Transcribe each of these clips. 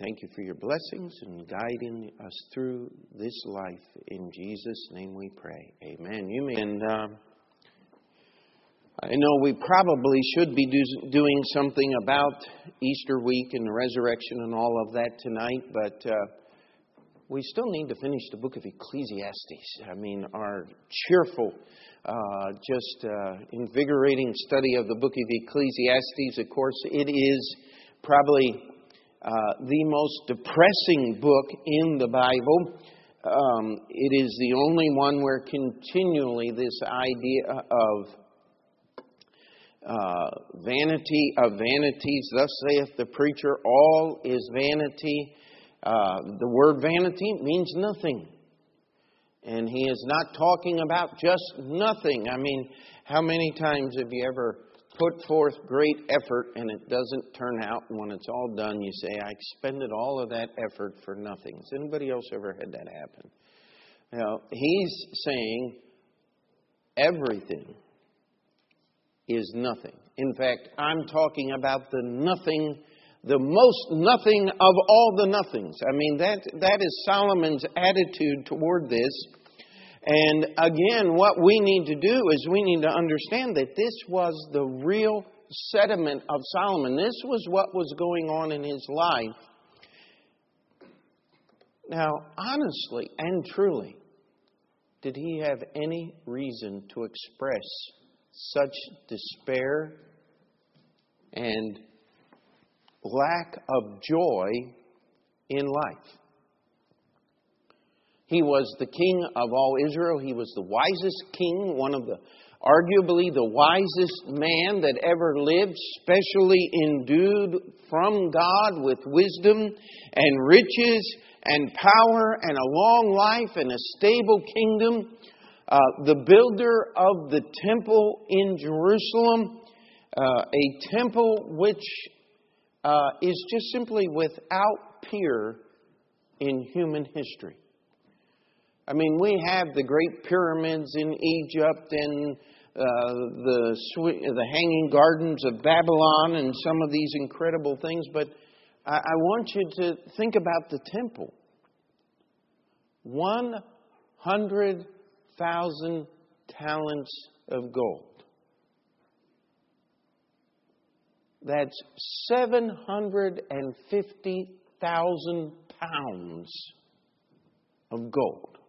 thank you for your blessings and guiding us through this life. In Jesus' name we pray. Amen. You may. And uh, I know we probably should be do, doing something about Easter week and the resurrection and all of that tonight, but uh, we still need to finish the book of Ecclesiastes. I mean, our cheerful, uh, just uh, invigorating study of the book of Ecclesiastes, of course, it is probably uh, the most depressing book in the Bible. Um, it is the only one where continually this idea of uh, vanity of vanities, thus saith the preacher, all is vanity. Uh, the word vanity means nothing. And he is not talking about just nothing. I mean, how many times have you ever put forth great effort and it doesn't turn out, when it's all done, you say, I expended all of that effort for nothing. Has anybody else ever had that happen? Now, he's saying everything is nothing. In fact, I'm talking about the nothing, the most nothing of all the nothings. I mean, that, that is Solomon's attitude toward this. And again, what we need to do is we need to understand that this was the real sediment of Solomon. This was what was going on in his life. Now, honestly and truly, did he have any reason to express such despair and lack of joy in life? He was the king of all Israel. He was the wisest king, one of the arguably the wisest man that ever lived, specially endued from God with wisdom and riches and power and a long life and a stable kingdom. Uh, the builder of the temple in Jerusalem, uh, a temple which uh, is just simply without peer in human history. I mean, we have the great pyramids in Egypt and uh, the, the hanging gardens of Babylon and some of these incredible things, but I, I want you to think about the temple. 100,000 talents of gold. That's 750,000 pounds of gold.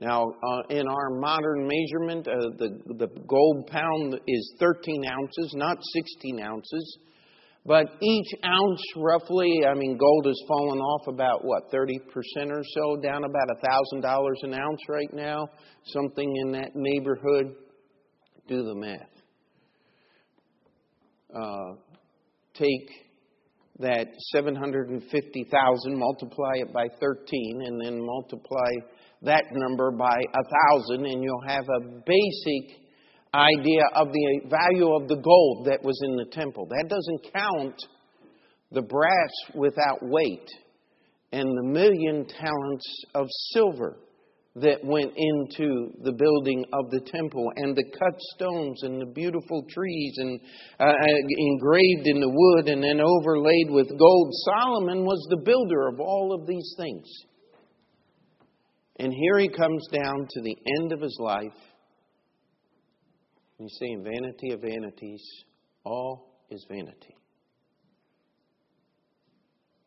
Now, uh, in our modern measurement, uh, the, the gold pound is 13 ounces, not 16 ounces. But each ounce, roughly, I mean, gold has fallen off about, what, 30% or so, down about $1,000 an ounce right now, something in that neighborhood. Do the math. Uh, take that 750,000, multiply it by 13, and then multiply that number by a thousand, and you'll have a basic idea of the value of the gold that was in the temple. That doesn't count the brass without weight and the million talents of silver that went into the building of the temple and the cut stones and the beautiful trees and uh, uh engraved in the wood and then overlaid with gold. Solomon was the builder of all of these things. And here he comes down to the end of his life. He's saying, Vanity of vanities, all is vanity.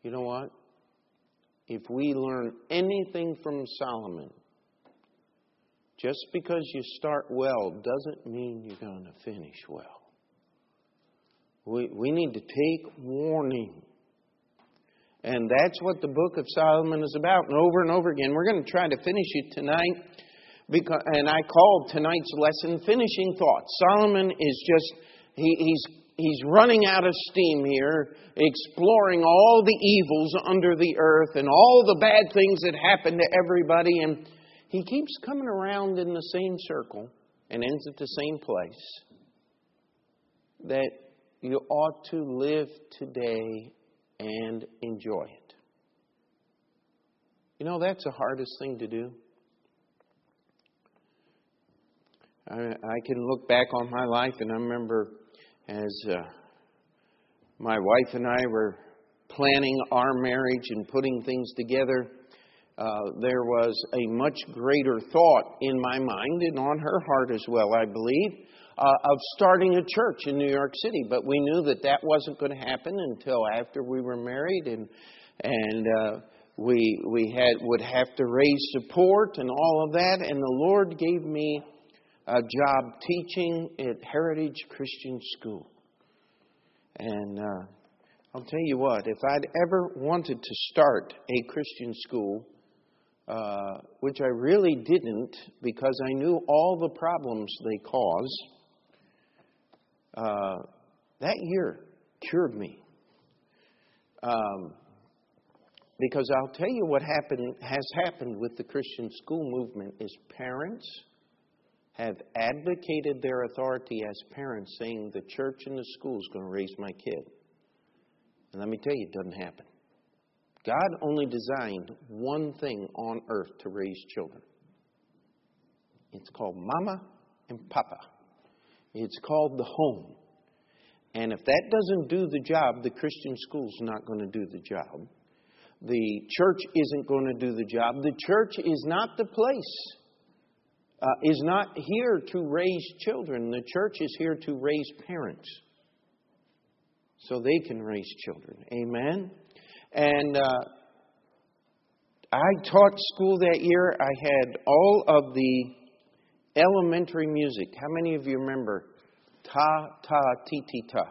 You know what? If we learn anything from Solomon, just because you start well doesn't mean you're going to finish well. We, we need to take warning and that's what the book of Solomon is about. And over and over again, we're going to try to finish it tonight. Because, and I called tonight's lesson Finishing Thoughts. Solomon is just, he, he's, he's running out of steam here, exploring all the evils under the earth and all the bad things that happen to everybody. And he keeps coming around in the same circle and ends at the same place. That you ought to live today and enjoy it. You know, that's the hardest thing to do. I, I can look back on my life, and I remember as uh, my wife and I were planning our marriage and putting things together, uh, there was a much greater thought in my mind and on her heart as well, I believe, uh, of starting a church in New York City. But we knew that that wasn't going to happen until after we were married, and and uh, we we had would have to raise support and all of that. And the Lord gave me a job teaching at Heritage Christian School. And uh, I'll tell you what, if I'd ever wanted to start a Christian school, uh, which I really didn't because I knew all the problems they cause, uh, that year cured me. Um, because I'll tell you what happened, has happened with the Christian school movement is parents have advocated their authority as parents, saying the church and the school is going to raise my kid. And let me tell you, it doesn't happen. God only designed one thing on earth to raise children. It's called mama and papa. It's called the home. And if that doesn't do the job, the Christian school's not going to do the job. The church isn't going to do the job. The church is not the place uh, is not here to raise children. The church is here to raise parents so they can raise children. Amen? And uh, I taught school that year. I had all of the elementary music. How many of you remember ta ta ti ti ta?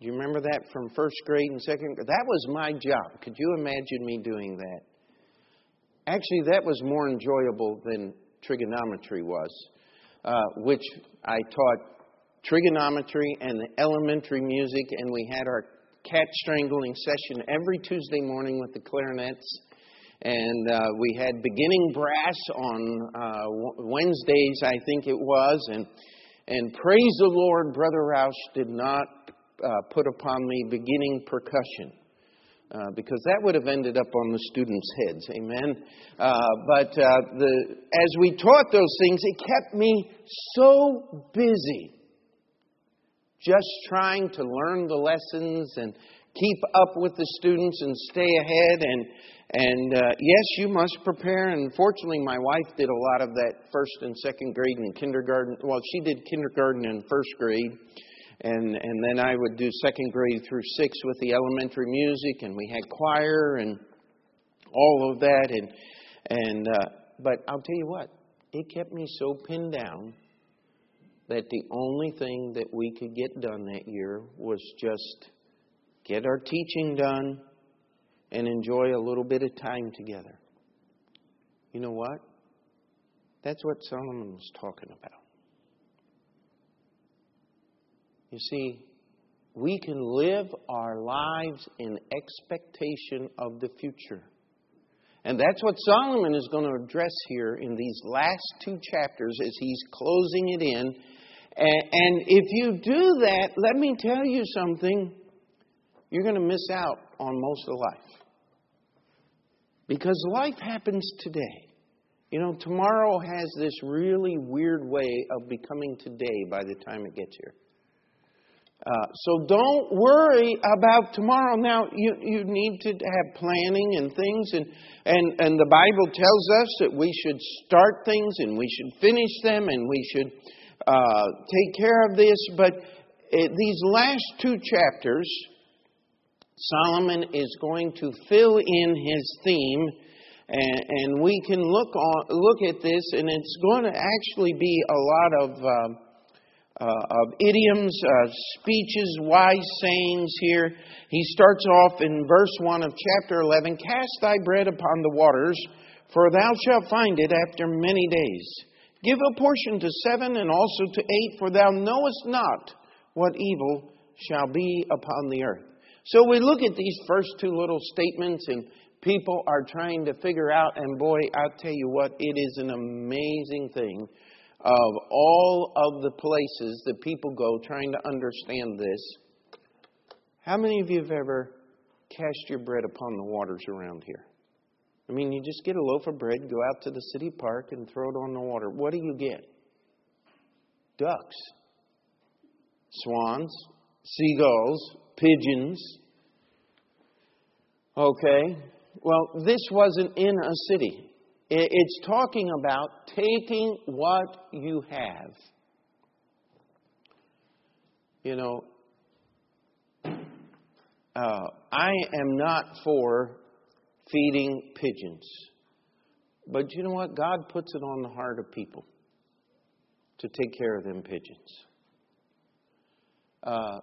Do you remember that from first grade and second grade? That was my job. Could you imagine me doing that? Actually, that was more enjoyable than trigonometry was, uh, which I taught trigonometry and the elementary music, and we had our cat strangling session every Tuesday morning with the clarinets. And uh, we had beginning brass on uh, Wednesdays, I think it was. And, and praise the Lord, Brother Roush did not uh, put upon me beginning percussion. Uh, because that would have ended up on the students' heads. Amen. Uh, but uh, the, as we taught those things, it kept me so busy just trying to learn the lessons and keep up with the students and stay ahead. And, and uh, yes, you must prepare. And fortunately, my wife did a lot of that first and second grade and kindergarten. Well, she did kindergarten and first grade and and then I would do second grade through six with the elementary music, and we had choir and all of that, and and uh, but I'll tell you what, it kept me so pinned down that the only thing that we could get done that year was just get our teaching done and enjoy a little bit of time together. You know what? That's what Solomon was talking about. You see, we can live our lives in expectation of the future. And that's what Solomon is going to address here in these last two chapters as he's closing it in. And, if you do that, let me tell you something, you're going to miss out on most of life. Because life happens today. You know, tomorrow has this really weird way of becoming today by the time it gets here. Uh, so don't worry about tomorrow. Now you you need to have planning and things, and and and the Bible tells us that we should start things and we should finish them and we should uh, take care of this. But these last two chapters, Solomon is going to fill in his theme. And, and we can look on, look at this, and it's going to actually be a lot of uh, uh, of idioms, uh, speeches, wise sayings here. He starts off in verse 1 of chapter 11 Cast thy bread upon the waters, for thou shalt find it after many days. Give a portion to seven and also to eight, for thou knowest not what evil shall be upon the earth. So we look at these first two little statements, and people are trying to figure out, and boy, I'll tell you what, it is an amazing thing of all of the places that people go trying to understand this, how many of you have ever cast your bread upon the waters around here? I mean, you just get a loaf of bread, go out to the city park, and throw it on the water. What do you get? Ducks, swans, seagulls, pigeons. Okay, well, this wasn't in a city. It's talking about taking what you have. You know, uh, I am not for feeding pigeons. But you know what? God puts it on the heart of people to take care of them pigeons. Uh,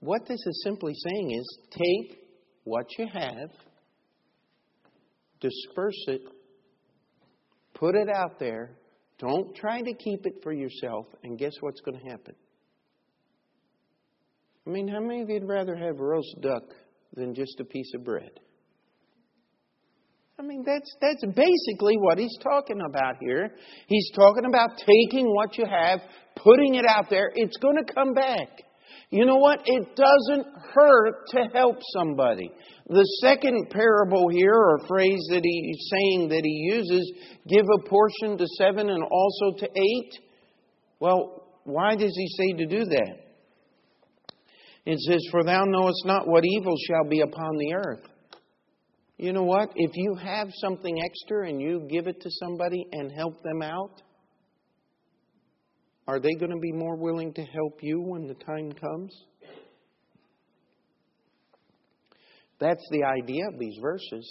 what this is simply saying is take what you have, disperse it, put it out there. Don't try to keep it for yourself, and guess what's going to happen? I mean, how many of you'd rather have roast duck than just a piece of bread? I mean, that's, that's basically what he's talking about here. He's talking about taking what you have, putting it out there. It's going to come back. You know what? It doesn't hurt to help somebody. The second parable here, or phrase that he's saying that he uses, give a portion to seven and also to eight. Well, why does he say to do that? It says, For thou knowest not what evil shall be upon the earth. You know what? If you have something extra and you give it to somebody and help them out, are they going to be more willing to help you when the time comes? That's the idea of these verses.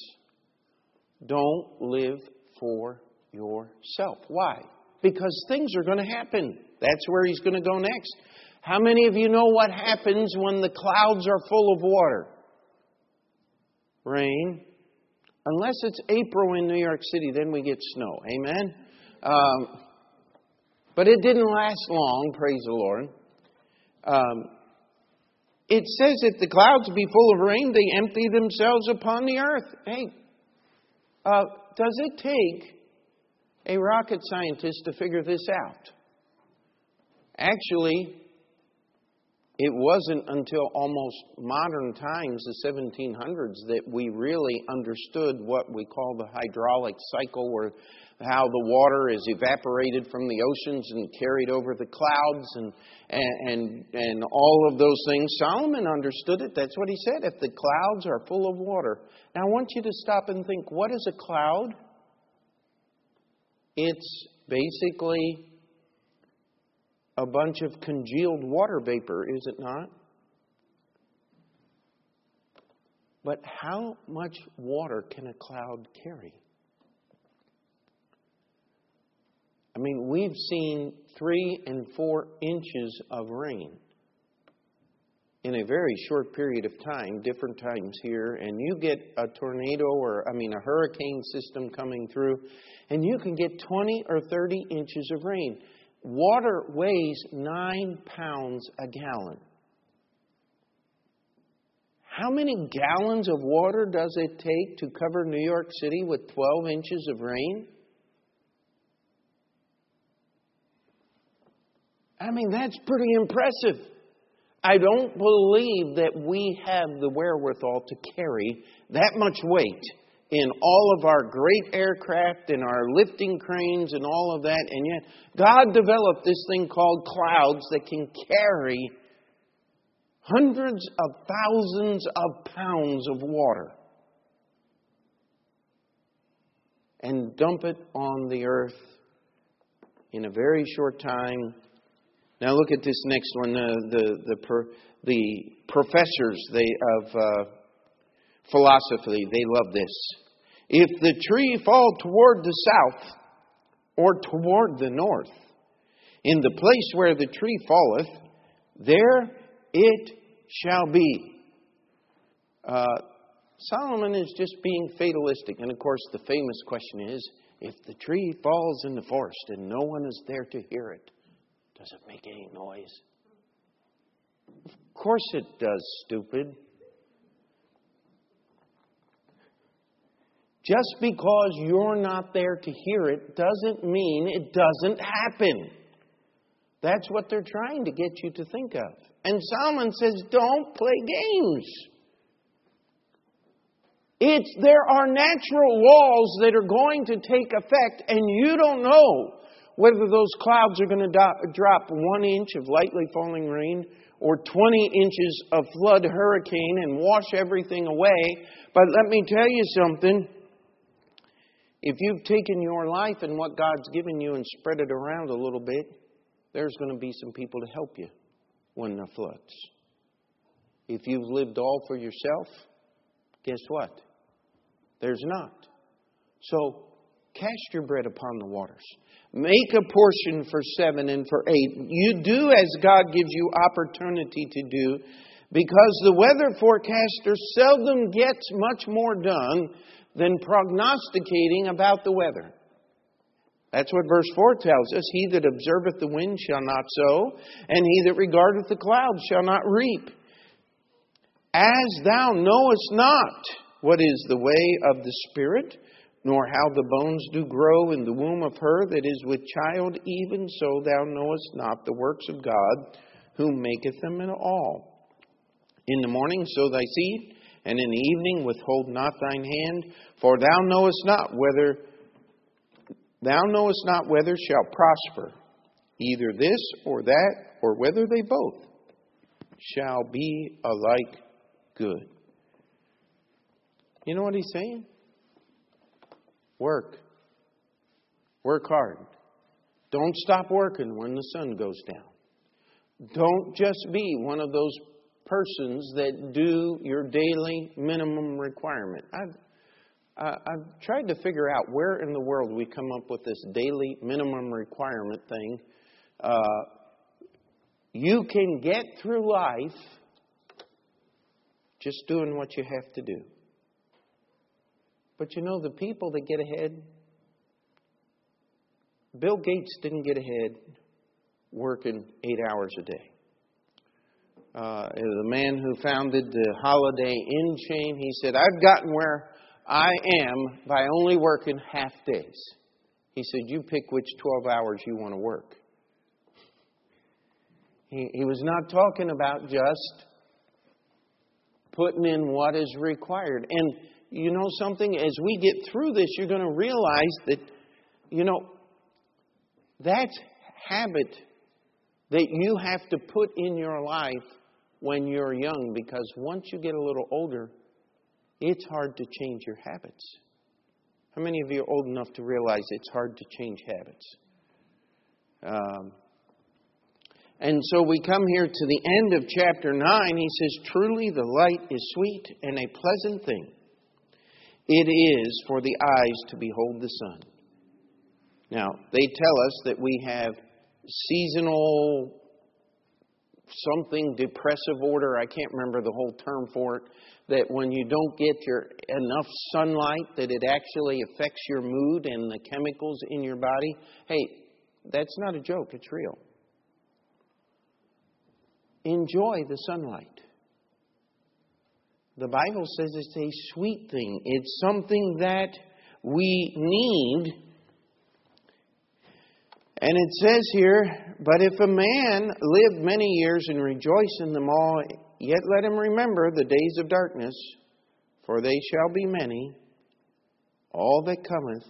Don't live for yourself. Why? Because things are going to happen. That's where he's going to go next. How many of you know what happens when the clouds are full of water? Rain. Unless it's April in New York City, then we get snow. Amen? Um, but it didn't last long, praise the Lord. Um, it says, if the clouds be full of rain, they empty themselves upon the earth. Hey, uh, does it take a rocket scientist to figure this out? Actually, it wasn't until almost modern times, the 1700s, that we really understood what we call the hydraulic cycle, where how the water is evaporated from the oceans and carried over the clouds and, and, and, and all of those things. Solomon understood it. That's what he said. If the clouds are full of water. Now, I want you to stop and think what is a cloud? It's basically a bunch of congealed water vapor, is it not? But how much water can a cloud carry? I mean, we've seen three and four inches of rain in a very short period of time, different times here, and you get a tornado or, I mean, a hurricane system coming through, and you can get 20 or 30 inches of rain. Water weighs nine pounds a gallon. How many gallons of water does it take to cover New York City with 12 inches of rain? I mean, that's pretty impressive. I don't believe that we have the wherewithal to carry that much weight in all of our great aircraft and our lifting cranes and all of that. And yet, God developed this thing called clouds that can carry hundreds of thousands of pounds of water and dump it on the earth in a very short time. Now look at this next one. The the the professors they of uh, philosophy. They love this. If the tree fall toward the south or toward the north, in the place where the tree falleth, there it shall be. Uh, Solomon is just being fatalistic. And of course, the famous question is if the tree falls in the forest and no one is there to hear it, does it make any noise? Of course it does, stupid. Just because you're not there to hear it doesn't mean it doesn't happen. That's what they're trying to get you to think of. And Solomon says, don't play games. It's there are natural laws that are going to take effect, and you don't know whether those clouds are going to do- drop one inch of lightly falling rain or 20 inches of flood hurricane and wash everything away. But let me tell you something. If you've taken your life and what God's given you and spread it around a little bit, there's going to be some people to help you when the floods. If you've lived all for yourself, guess what? There's not. So cast your bread upon the waters. Make a portion for seven and for eight. You do as God gives you opportunity to do because the weather forecaster seldom gets much more done than prognosticating about the weather. That's what verse 4 tells us. He that observeth the wind shall not sow, and he that regardeth the clouds shall not reap. As thou knowest not what is the way of the Spirit, nor how the bones do grow in the womb of her that is with child, even so thou knowest not the works of God, who maketh them in all. In the morning sow thy seed, and in the evening withhold not thine hand, for thou knowest not whether thou knowest not whether shall prosper, either this or that, or whether they both shall be alike good. You know what he's saying? Work. Work hard. Don't stop working when the sun goes down. Don't just be one of those persons that do your daily minimum requirement. I've, uh, I've tried to figure out where in the world we come up with this daily minimum requirement thing. Uh, you can get through life just doing what you have to do. But you know, the people that get ahead, Bill Gates didn't get ahead working eight hours a day. Uh, the man who founded the Holiday Inn chain, he said, I've gotten where I am by only working half days. He said, You pick which 12 hours you want to work. He, he was not talking about just putting in what is required. And you know something? As we get through this, you're going to realize that, you know, that habit that you have to put in your life when you're young, because once you get a little older, it's hard to change your habits. How many of you are old enough to realize it's hard to change habits? Um, and so we come here to the end of chapter 9. He says, Truly the light is sweet and a pleasant thing it is for the eyes to behold the sun. Now, they tell us that we have seasonal something depressive order, I can't remember the whole term for it, that when you don't get your enough sunlight that it actually affects your mood and the chemicals in your body. Hey, that's not a joke, it's real. Enjoy the sunlight. The Bible says it's a sweet thing. It's something that we need. And it says here, But if a man live many years and rejoice in them all, yet let him remember the days of darkness, for they shall be many. All that cometh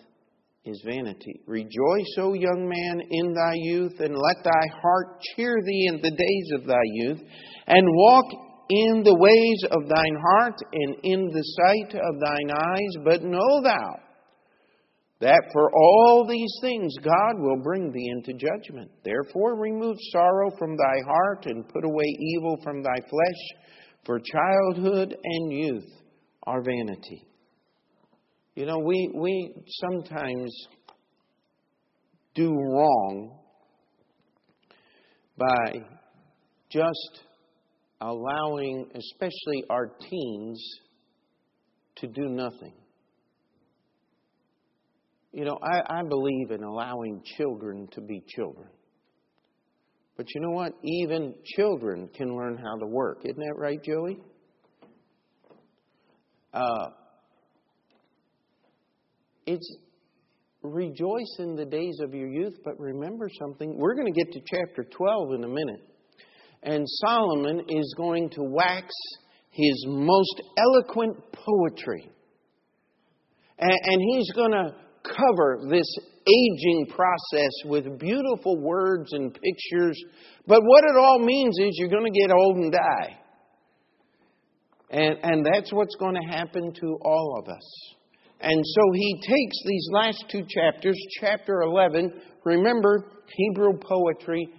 is vanity. Rejoice, O young man, in thy youth, and let thy heart cheer thee in the days of thy youth, and walk in the ways of thine heart and in the sight of thine eyes, but know thou that for all these things God will bring thee into judgment. Therefore, remove sorrow from thy heart and put away evil from thy flesh, for childhood and youth are vanity. You know, we, we sometimes do wrong by just allowing, especially our teens, to do nothing. You know, I, I believe in allowing children to be children. But you know what? Even children can learn how to work. Isn't that right, Joey? Uh, it's rejoice in the days of your youth, but remember something. We're going to get to chapter 12 in a minute. And Solomon is going to wax his most eloquent poetry. And, he's going to cover this aging process with beautiful words and pictures. But what it all means is you're going to get old and die. And, and that's what's going to happen to all of us. And so he takes these last two chapters, chapter 11. Remember, Hebrew poetry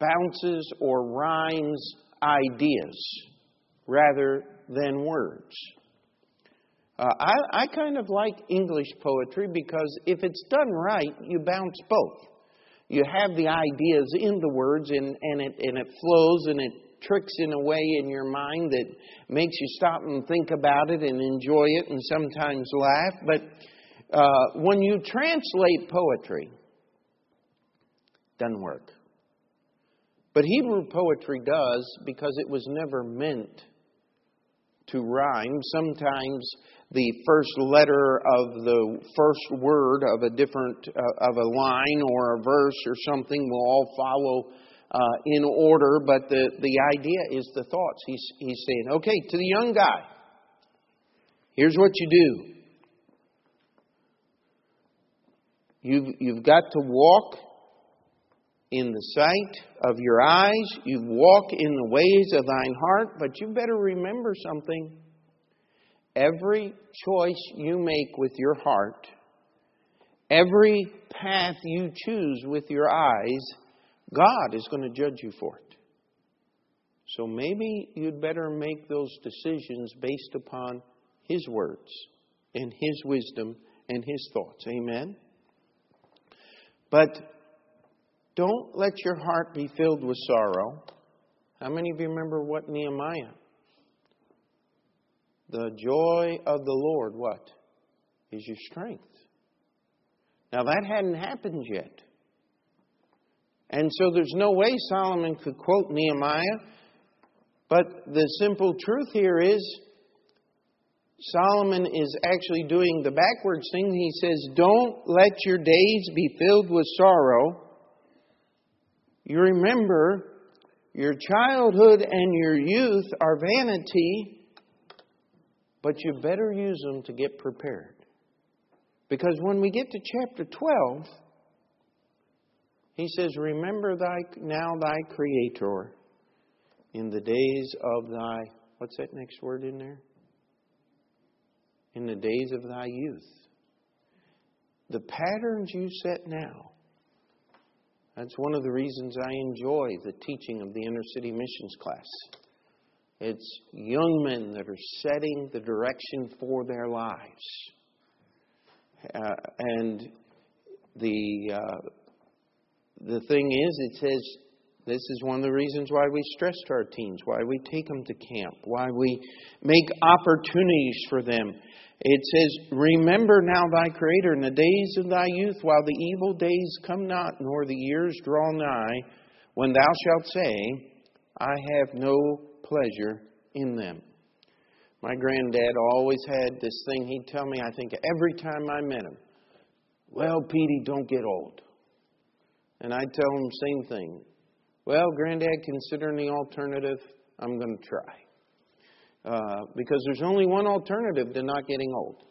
bounces or rhymes ideas rather than words. Uh, I, I kind of like English poetry because if it's done right, you bounce both. You have the ideas in the words and, and, it, and it flows and it tricks in a way in your mind that makes you stop and think about it and enjoy it and sometimes laugh. But uh, when you translate poetry, doesn't work. But Hebrew poetry does because it was never meant to rhyme. Sometimes the first letter of the first word of a different uh, of a line or a verse or something will all follow uh, in order, but the, the idea is the thoughts. He's, he's saying, okay, to the young guy, here's what you do. You've, you've got to walk in the sight of your eyes. You walk in the ways of thine heart, but you better remember something. Every choice you make with your heart, every path you choose with your eyes, God is going to judge you for it. So maybe you'd better make those decisions based upon His words and His wisdom and His thoughts. Amen? But don't let your heart be filled with sorrow. How many of you remember what Nehemiah? The joy of the Lord, what? Is your strength. Now that hadn't happened yet. And so there's no way Solomon could quote Nehemiah. But the simple truth here is Solomon is actually doing the backwards thing. He says, Don't let your days be filled with sorrow. You remember, your childhood and your youth are vanity, but you better use them to get prepared. Because when we get to chapter 12, he says, Remember thy, now thy Creator in the days of thy, what's that next word in there? In the days of thy youth. The patterns you set now. That's one of the reasons I enjoy the teaching of the inner city missions class. It's young men that are setting the direction for their lives. Uh, and the uh, the thing is, it says this is one of the reasons why we stress to our teens, why we take them to camp, why we make opportunities for them. It says, Remember now thy Creator in the days of thy youth, while the evil days come not, nor the years draw nigh, when thou shalt say, I have no pleasure in them. My granddad always had this thing he'd tell me, I think, every time I met him. Well, Petey, don't get old. And I'd tell him the same thing. Well, Granddad, considering the alternative, I'm going to try. Uh, because there's only one alternative to not getting old.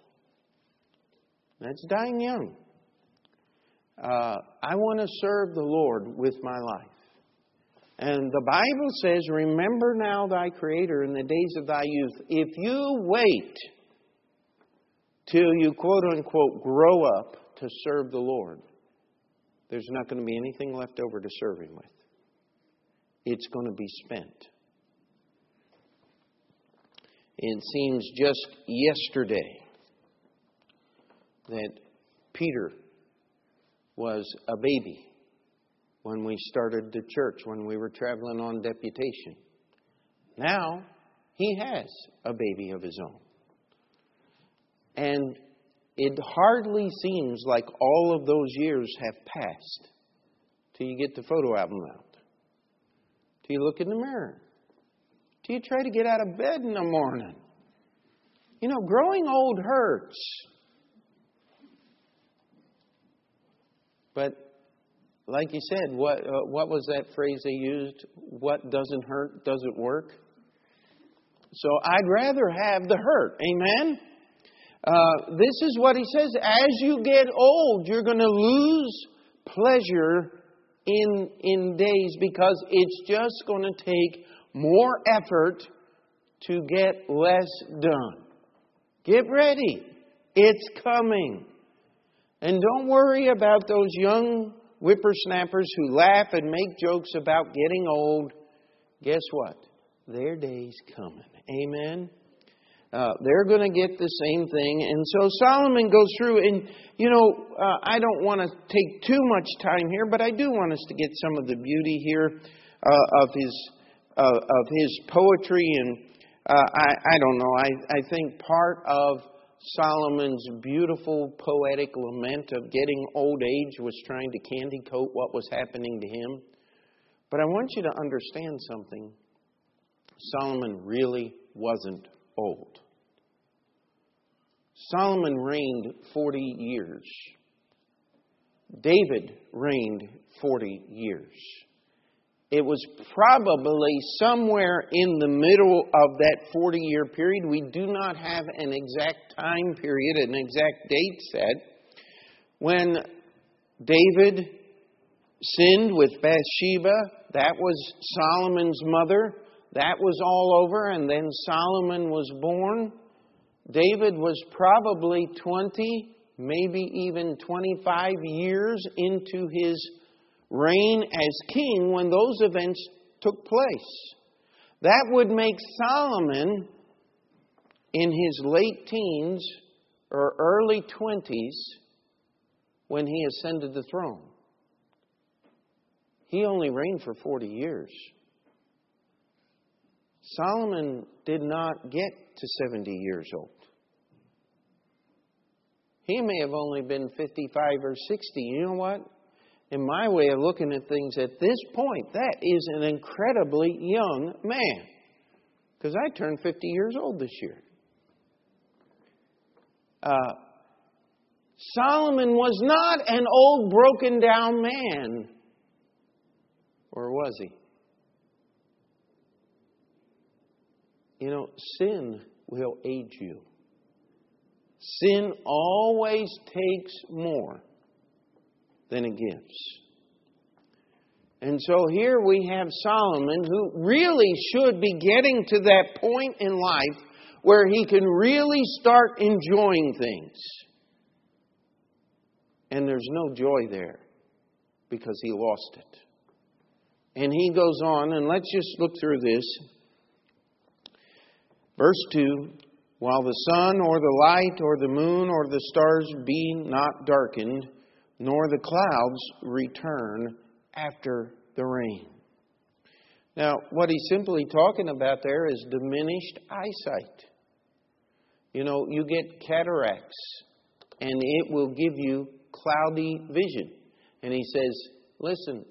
That's dying young. Uh, I want to serve the Lord with my life. And the Bible says, Remember now thy Creator in the days of thy youth. If you wait till you quote unquote grow up to serve the Lord, there's not going to be anything left over to serve Him with. It's going to be spent. It seems just yesterday that Peter was a baby when we started the church, when we were traveling on deputation. Now, he has a baby of his own. And it hardly seems like all of those years have passed till you get the photo album out, till you look in the mirror, till you try to get out of bed in the morning. You know, growing old hurts. But like you said, what uh, what was that phrase they used? What doesn't hurt doesn't work. So I'd rather have the hurt. Amen. Uh, this is what he says. As you get old, you're going to lose pleasure in, in days because it's just going to take more effort to get less done. Get ready. It's coming. And don't worry about those young whippersnappers who laugh and make jokes about getting old. Guess what? Their day's coming. Amen. Uh, they're going to get the same thing. And so Solomon goes through, and you know, uh, I don't want to take too much time here, but I do want us to get some of the beauty here uh, of his uh, of his poetry. And uh, I, I don't know. I, I think part of Solomon's beautiful poetic lament of getting old age was trying to candy coat what was happening to him. But I want you to understand something. Solomon really wasn't old. Solomon reigned 40 years. David reigned 40 years. It was probably somewhere in the middle of that 40 year period. We do not have an exact time period, an exact date set, when David sinned with Bathsheba. That was Solomon's mother. That was all over, and then Solomon was born. David was probably 20, maybe even 25 years into his reign as king when those events took place. That would make Solomon in his late teens or early 20s when he ascended the throne. He only reigned for 40 years. Solomon did not get to 70 years old. He may have only been 55 or 60. You know what? In my way of looking at things at this point, that is an incredibly young man. Because I turned 50 years old this year. Uh, Solomon was not an old, broken down man. Or was he? You know, sin will age you. Sin always takes more than it gives. And so here we have Solomon who really should be getting to that point in life where he can really start enjoying things. And there's no joy there because he lost it. And he goes on, and let's just look through this. Verse 2 While the sun or the light or the moon or the stars be not darkened, nor the clouds return after the rain. Now, what he's simply talking about there is diminished eyesight. You know, you get cataracts, and it will give you cloudy vision. And he says, listen,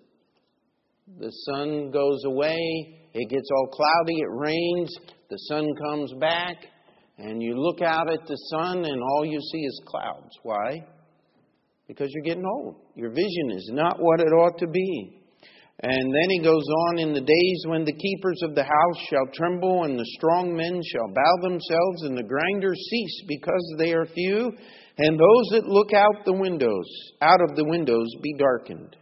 the sun goes away, it gets all cloudy, it rains, the sun comes back, and you look out at the sun, and all you see is clouds. Why? Because you're getting old. Your vision is not what it ought to be. And then he goes on, in the days when the keepers of the house shall tremble, and the strong men shall bow themselves, and the grinders cease because they are few, and those that look out the windows, out of the windows, be darkened.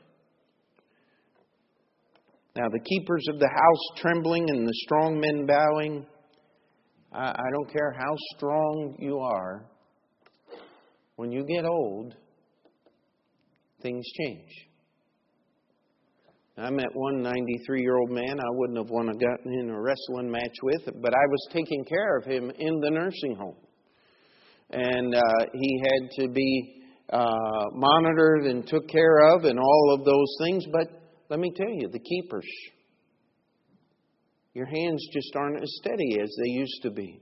Now, the keepers of the house trembling and the strong men bowing, I, I don't care how strong you are, when you get old, things change. I met one 93 year old man I wouldn't have wanted to gotten in a wrestling match with, but I was taking care of him in the nursing home. And uh, he had to be uh, monitored and took care of and all of those things. But let me tell you, the keepers, your hands just aren't as steady as they used to be.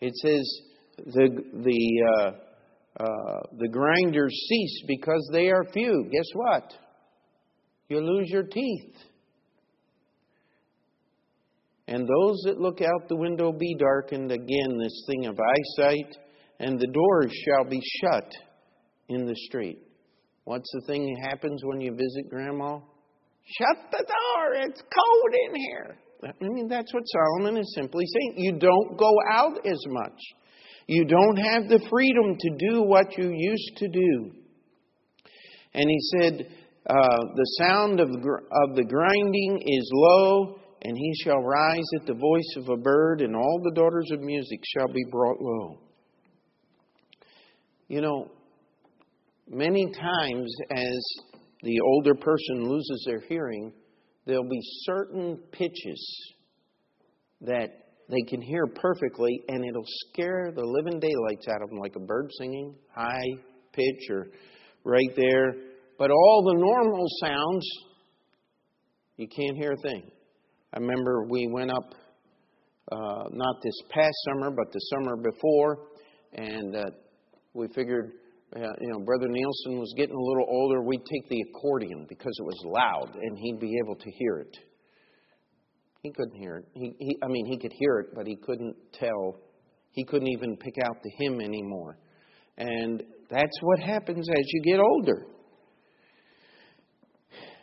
It says the, the, uh, uh, the grinders cease because they are few. Guess what? You lose your teeth. And those that look out the window be darkened. Again, this thing of eyesight. And the doors shall be shut in the street. What's the thing that happens when you visit Grandma? Shut the door. It's cold in here. I mean, that's what Solomon is simply saying. You don't go out as much. You don't have the freedom to do what you used to do. And he said, uh, The sound of, of the grinding is low, and he shall rise at the voice of a bird, and all the daughters of music shall be brought low. You know, many times as the older person loses their hearing, there'll be certain pitches that they can hear perfectly, and it'll scare the living daylights out of them, like a bird singing, high pitch or right there. But all the normal sounds, you can't hear a thing. I remember we went up, uh, not this past summer, but the summer before, and uh, we figured, uh, you know, Brother Nielsen was getting a little older. We'd take the accordion because it was loud, and he'd be able to hear it. He couldn't hear it. He, he, I mean, he could hear it, but he couldn't tell. He couldn't even pick out the hymn anymore. And that's what happens as you get older.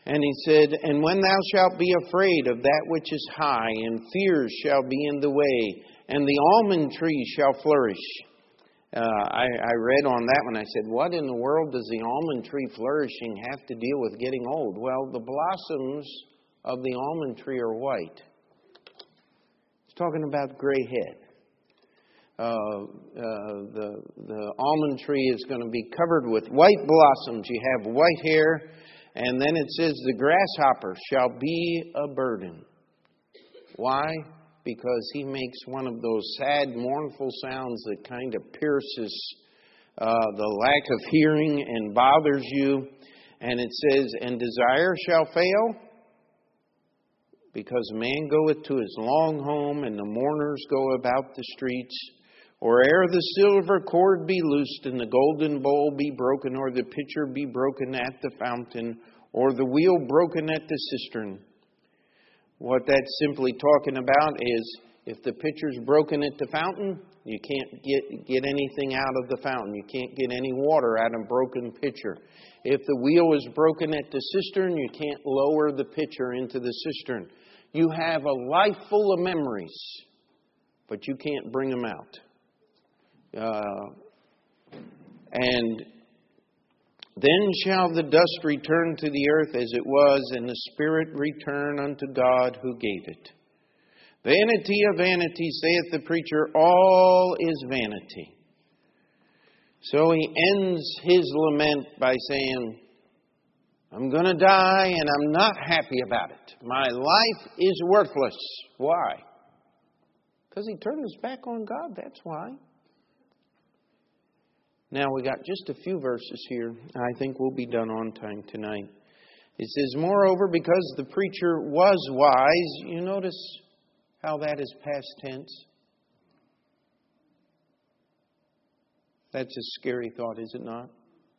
And he said, And when thou shalt be afraid of that which is high, and fears shall be in the way, and the almond tree shall flourish. Uh, I, I read on that one, I said, What in the world does the almond tree flourishing have to deal with getting old? Well, the blossoms of the almond tree are white. Talking about gray head. Uh, uh, the, the almond tree is going to be covered with white blossoms. You have white hair, and then it says, The grasshopper shall be a burden. Why? Because he makes one of those sad, mournful sounds that kind of pierces uh, the lack of hearing and bothers you. And it says, And desire shall fail, because man goeth to his long home, and the mourners go about the streets. Or ere the silver cord be loosed, and the golden bowl be broken, or the pitcher be broken at the fountain, or the wheel broken at the cistern. What that's simply talking about is if the pitcher's broken at the fountain, you can't get, get anything out of the fountain. You can't get any water out of a broken pitcher. If the wheel is broken at the cistern, you can't lower the pitcher into the cistern. You have a life full of memories, but you can't bring them out. Uh, and then shall the dust return to the earth as it was, and the spirit return unto God who gave it. Vanity of vanities, saith the preacher, all is vanity. So he ends his lament by saying, I'm going to die and I'm not happy about it. My life is worthless. Why? Because he turned his back on God, that's why. Now we got just a few verses here. I think we'll be done on time tonight. It says, Moreover, because the preacher was wise, you notice how that is past tense? That's a scary thought, is it not?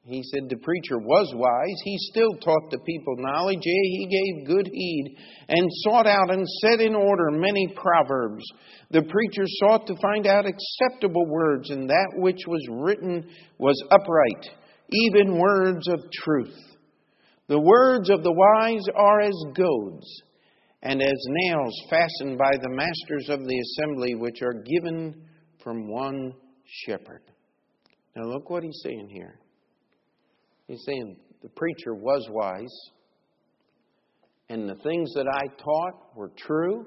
He said the preacher was wise. He still taught the people knowledge. Yea, he gave good heed and sought out and set in order many proverbs. The preacher sought to find out acceptable words, and that which was written was upright, even words of truth. The words of the wise are as goads, and as nails fastened by the masters of the assembly, which are given from one shepherd. Now, look what he's saying here. He's saying the preacher was wise, and the things that I taught were true,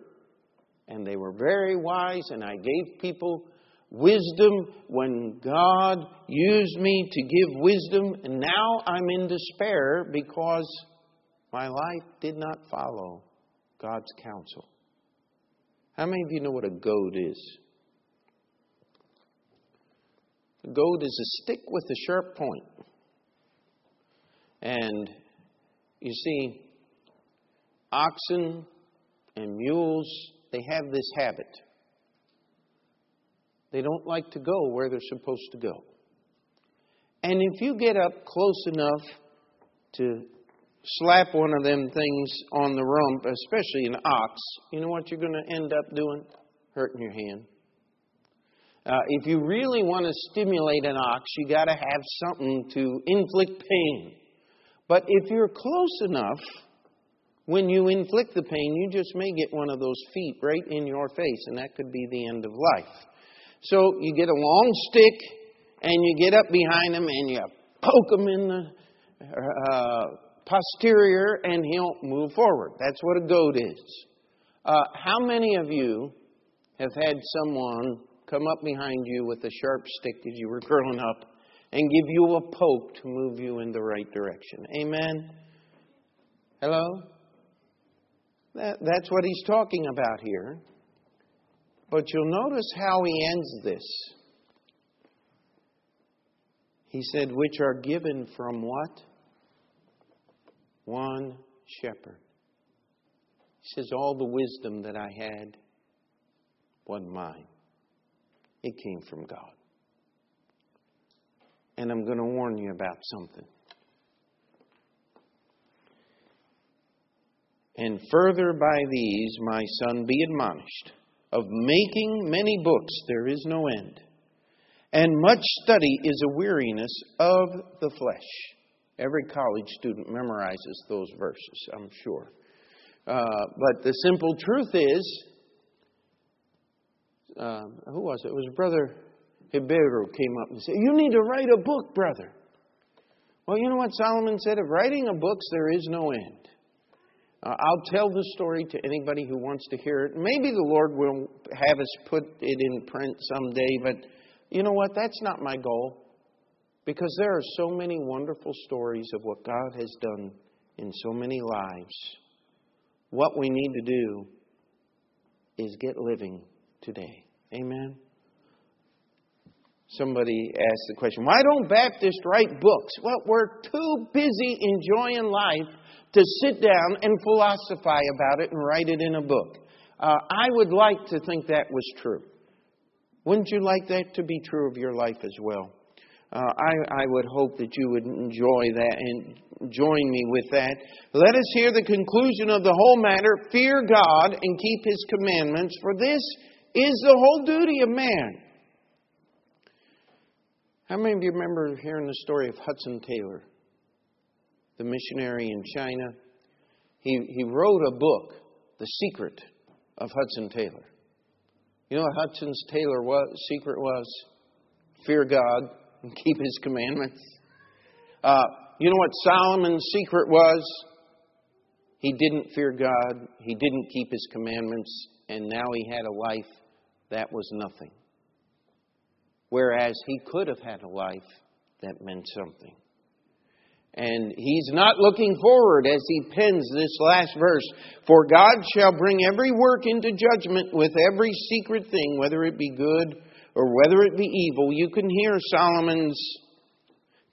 and they were very wise, and I gave people wisdom when God used me to give wisdom, and now I'm in despair because my life did not follow God's counsel. How many of you know what a goad is? A goad is a stick with a sharp point. And you see, oxen and mules, they have this habit. They don't like to go where they're supposed to go. And if you get up close enough to slap one of them things on the rump, especially an ox, you know what you're going to end up doing? Hurting your hand. Uh, if you really want to stimulate an ox, you got to have something to inflict pain. But if you're close enough, when you inflict the pain, you just may get one of those feet right in your face, and that could be the end of life. So you get a long stick and you get up behind him and you poke him in the uh, posterior and he'll move forward. That's what a goad is. Uh, how many of you have had someone come up behind you with a sharp stick as you were growing up and give you a poke to move you in the right direction? Amen? Hello? That, that's what he's talking about here. But you'll notice how he ends this. He said, which are given from what? One shepherd. He says, All the wisdom that I had wasn't mine, it came from God. And I'm going to warn you about something. And further by these, my son, be admonished. Of making many books there is no end, and much study is a weariness of the flesh. Every college student memorizes those verses, I'm sure. Uh, but the simple truth is, uh, who was it? It was Brother Hiberu came up and said, You need to write a book, brother. Well, you know what Solomon said? Of writing a book, there is no end. Uh, I'll tell the story to anybody who wants to hear it. Maybe the Lord will have us put it in print someday, but you know what? That's not my goal. Because there are so many wonderful stories of what God has done in so many lives. What we need to do is get living today. Amen. Somebody asked the question, why don't Baptists write books? Well, we're too busy enjoying life to sit down and philosophize about it and write it in a book. Uh, I would like to think that was true. Wouldn't you like that to be true of your life as well? Uh, I, I would hope that you would enjoy that and join me with that. Let us hear the conclusion of the whole matter. Fear God and keep His commandments, for this is the whole duty of man. How many of you remember hearing the story of Hudson Taylor, the missionary in China? He, he wrote a book, The Secret of Hudson Taylor. You know what Hudson's Taylor was, secret was? Fear God and keep His commandments. Uh, you know what Solomon's secret was? He didn't fear God, he didn't keep His commandments, and now he had a life that was nothing. Whereas he could have had a life that meant something. And he's not looking forward as he pens this last verse. For God shall bring every work into judgment with every secret thing, whether it be good or whether it be evil. You can hear Solomon's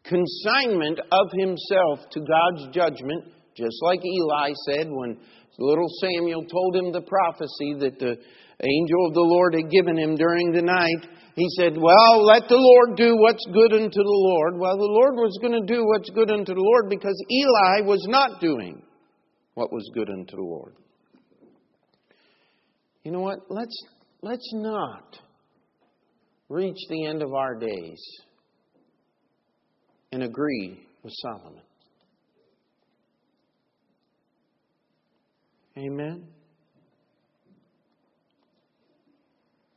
consignment of himself to God's judgment, just like Eli said when little Samuel told him the prophecy that the angel of the Lord had given him during the night. He said, Well, let the Lord do what's good unto the Lord. Well, the Lord was going to do what's good unto the Lord because Eli was not doing what was good unto the Lord. You know what? Let's, let's not reach the end of our days and agree with Solomon. Amen.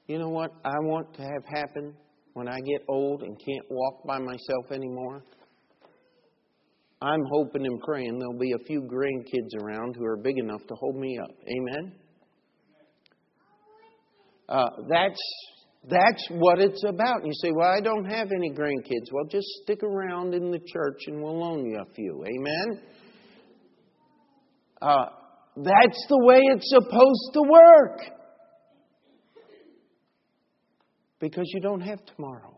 You know what I want to have happen when I get old and can't walk by myself anymore? I'm hoping and praying there'll be a few grandkids around who are big enough to hold me up. Amen? Uh, that's that's what it's about. You say, Well, I don't have any grandkids. Well, just stick around in the church and we'll loan you a few. Amen? Uh, that's the way it's supposed to work because you don't have tomorrow.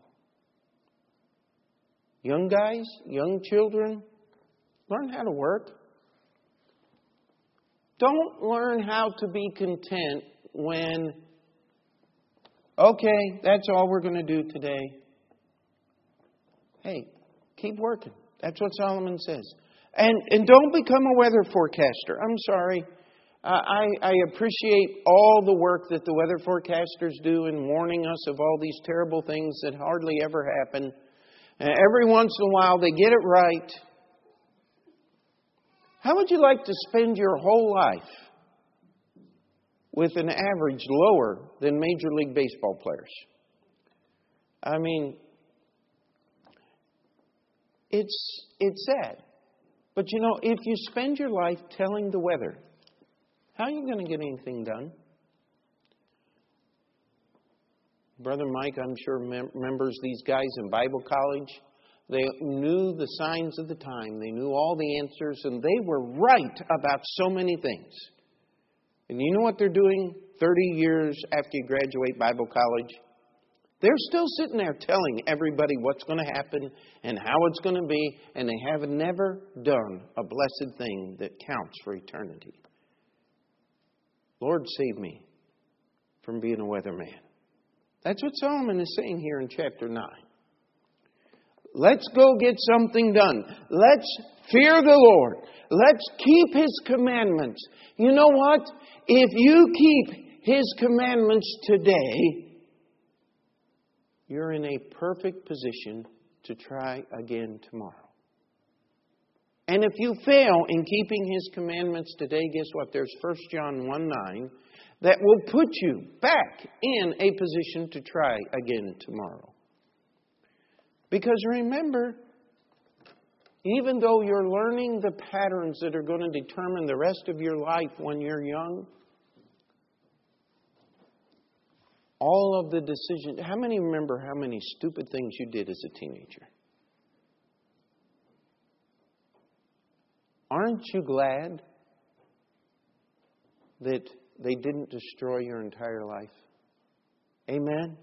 Young guys, young children, learn how to work. Don't learn how to be content when, okay, that's all we're going to do today. Hey, keep working. That's what Solomon says. And, and don't become a weather forecaster. I'm sorry. I, I appreciate all the work that the weather forecasters do in warning us of all these terrible things that hardly ever happen. And every once in a while they get it right. How would you like to spend your whole life with an average lower than Major League Baseball players? I mean, it's, it's sad. But you know, if you spend your life telling the weather, how are you going to get anything done? Brother Mike, I'm sure mem- remembers these guys in Bible college. They knew the signs of the time, they knew all the answers, and they were right about so many things. And you know what they're doing 30 years after you graduate Bible college? They're still sitting there telling everybody what's going to happen and how it's going to be, and they have never done a blessed thing that counts for eternity. Lord, save me from being a weatherman. That's what Solomon is saying here in chapter 9. Let's go get something done. Let's fear the Lord. Let's keep His commandments. You know what? If you keep His commandments today, you're in a perfect position to try again tomorrow. And if you fail in keeping His commandments today, guess what? There's 1 John 1 9 that will put you back in a position to try again tomorrow. Because remember, even though you're learning the patterns that are going to determine the rest of your life when you're young, all of the decisions. How many remember how many stupid things you did as a teenager? Aren't you glad that they didn't destroy your entire life? Amen?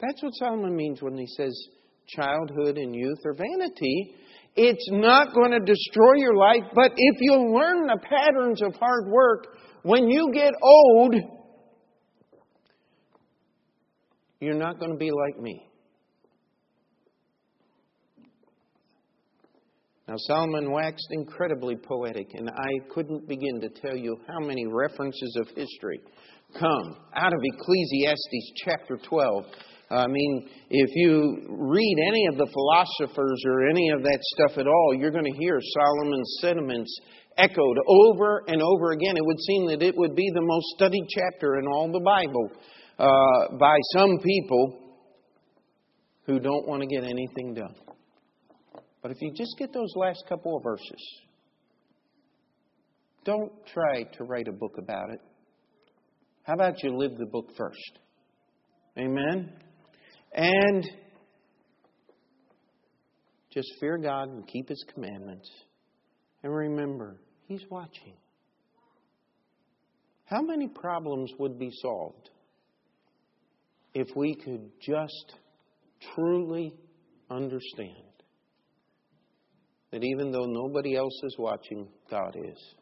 That's what Solomon means when he says childhood and youth are vanity. It's not going to destroy your life, but if you learn the patterns of hard work, when you get old, you're not going to be like me. Now, Solomon waxed incredibly poetic, and I couldn't begin to tell you how many references of history come out of Ecclesiastes chapter 12. I mean, if you read any of the philosophers or any of that stuff at all, you're going to hear Solomon's sentiments echoed over and over again. It would seem that it would be the most studied chapter in all the Bible uh, by some people who don't want to get anything done. But if you just get those last couple of verses, don't try to write a book about it. How about you live the book first? Amen? And just fear God and keep His commandments. And remember, He's watching. How many problems would be solved if we could just truly understand that even though nobody else is watching, God is.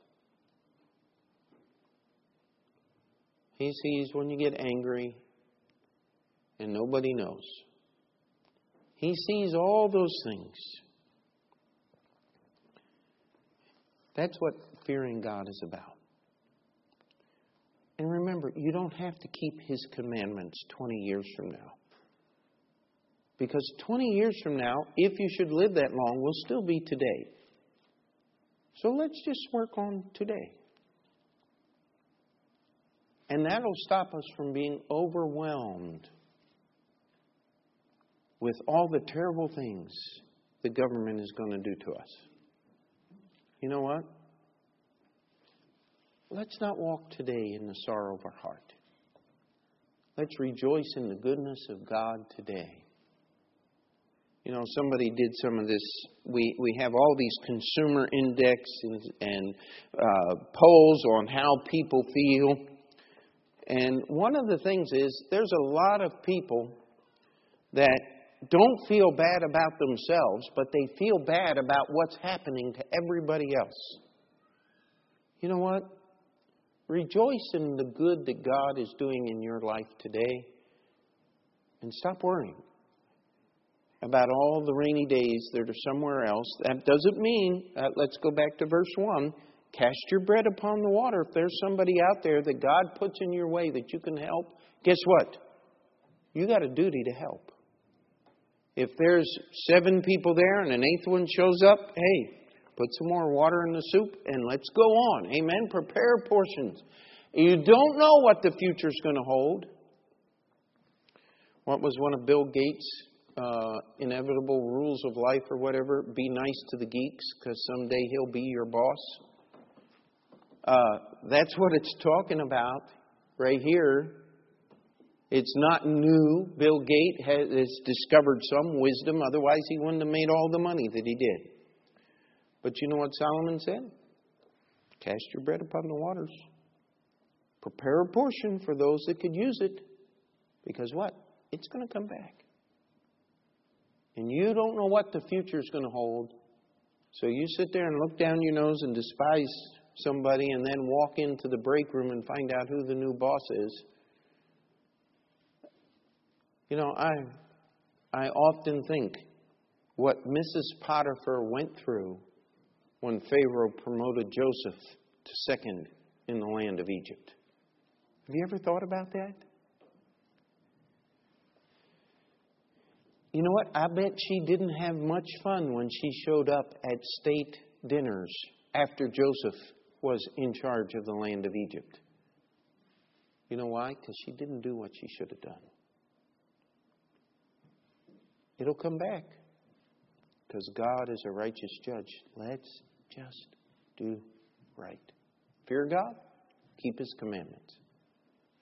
He sees when you get angry and nobody knows. He sees all those things. That's what fearing God is about. And remember, you don't have to keep His commandments 20 years from now. Because 20 years from now, if you should live that long, will still be today. So let's just work on today. And that'll stop us from being overwhelmed with all the terrible things the government is going to do to us. You know what? Let's not walk today in the sorrow of our heart. Let's rejoice in the goodness of God today. You know, somebody did some of this. We, we have all these consumer index and, and uh, polls on how people feel. And one of the things is there's a lot of people that don't feel bad about themselves, but they feel bad about what's happening to everybody else. You know what? Rejoice in the good that God is doing in your life today and stop worrying about all the rainy days that are somewhere else. That doesn't mean, uh, let's go back to verse 1 cast your bread upon the water. If there's somebody out there that God puts in your way that you can help, guess what? You got a duty to help. If there's seven people there and an eighth one shows up, hey, Put some more water in the soup and let's go on. Amen. Prepare portions. You don't know what the future's going to hold. What was one of Bill Gates' uh, inevitable rules of life or whatever? Be nice to the geeks because someday he'll be your boss. Uh, that's what it's talking about right here. It's not new. Bill Gates has discovered some wisdom, otherwise, he wouldn't have made all the money that he did. But you know what Solomon said? Cast your bread upon the waters. Prepare a portion for those that could use it. Because what? It's going to come back. And you don't know what the future is going to hold. So you sit there and look down your nose and despise somebody and then walk into the break room and find out who the new boss is. You know, I I often think what Mrs. Potiphar went through when Pharaoh promoted Joseph to second in the land of Egypt. Have you ever thought about that? You know what? I bet she didn't have much fun when she showed up at state dinners after Joseph was in charge of the land of Egypt. You know why? Because she didn't do what she should have done. It'll come back because God is a righteous judge. Let's just do right. Fear God, keep His commandments.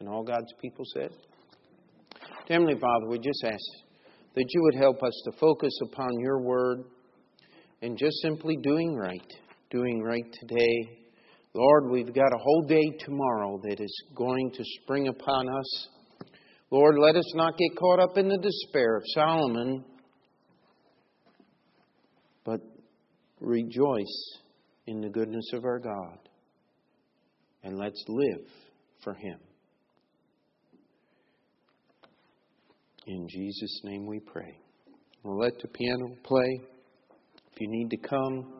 And all God's people said, Heavenly Father, we just ask that you would help us to focus upon your word and just simply doing right, doing right today. Lord, we've got a whole day tomorrow that is going to spring upon us. Lord, let us not get caught up in the despair of Solomon, but rejoice in the goodness of our God. And let's live for Him. In Jesus' name we pray. We'll let the piano play. If you need to come,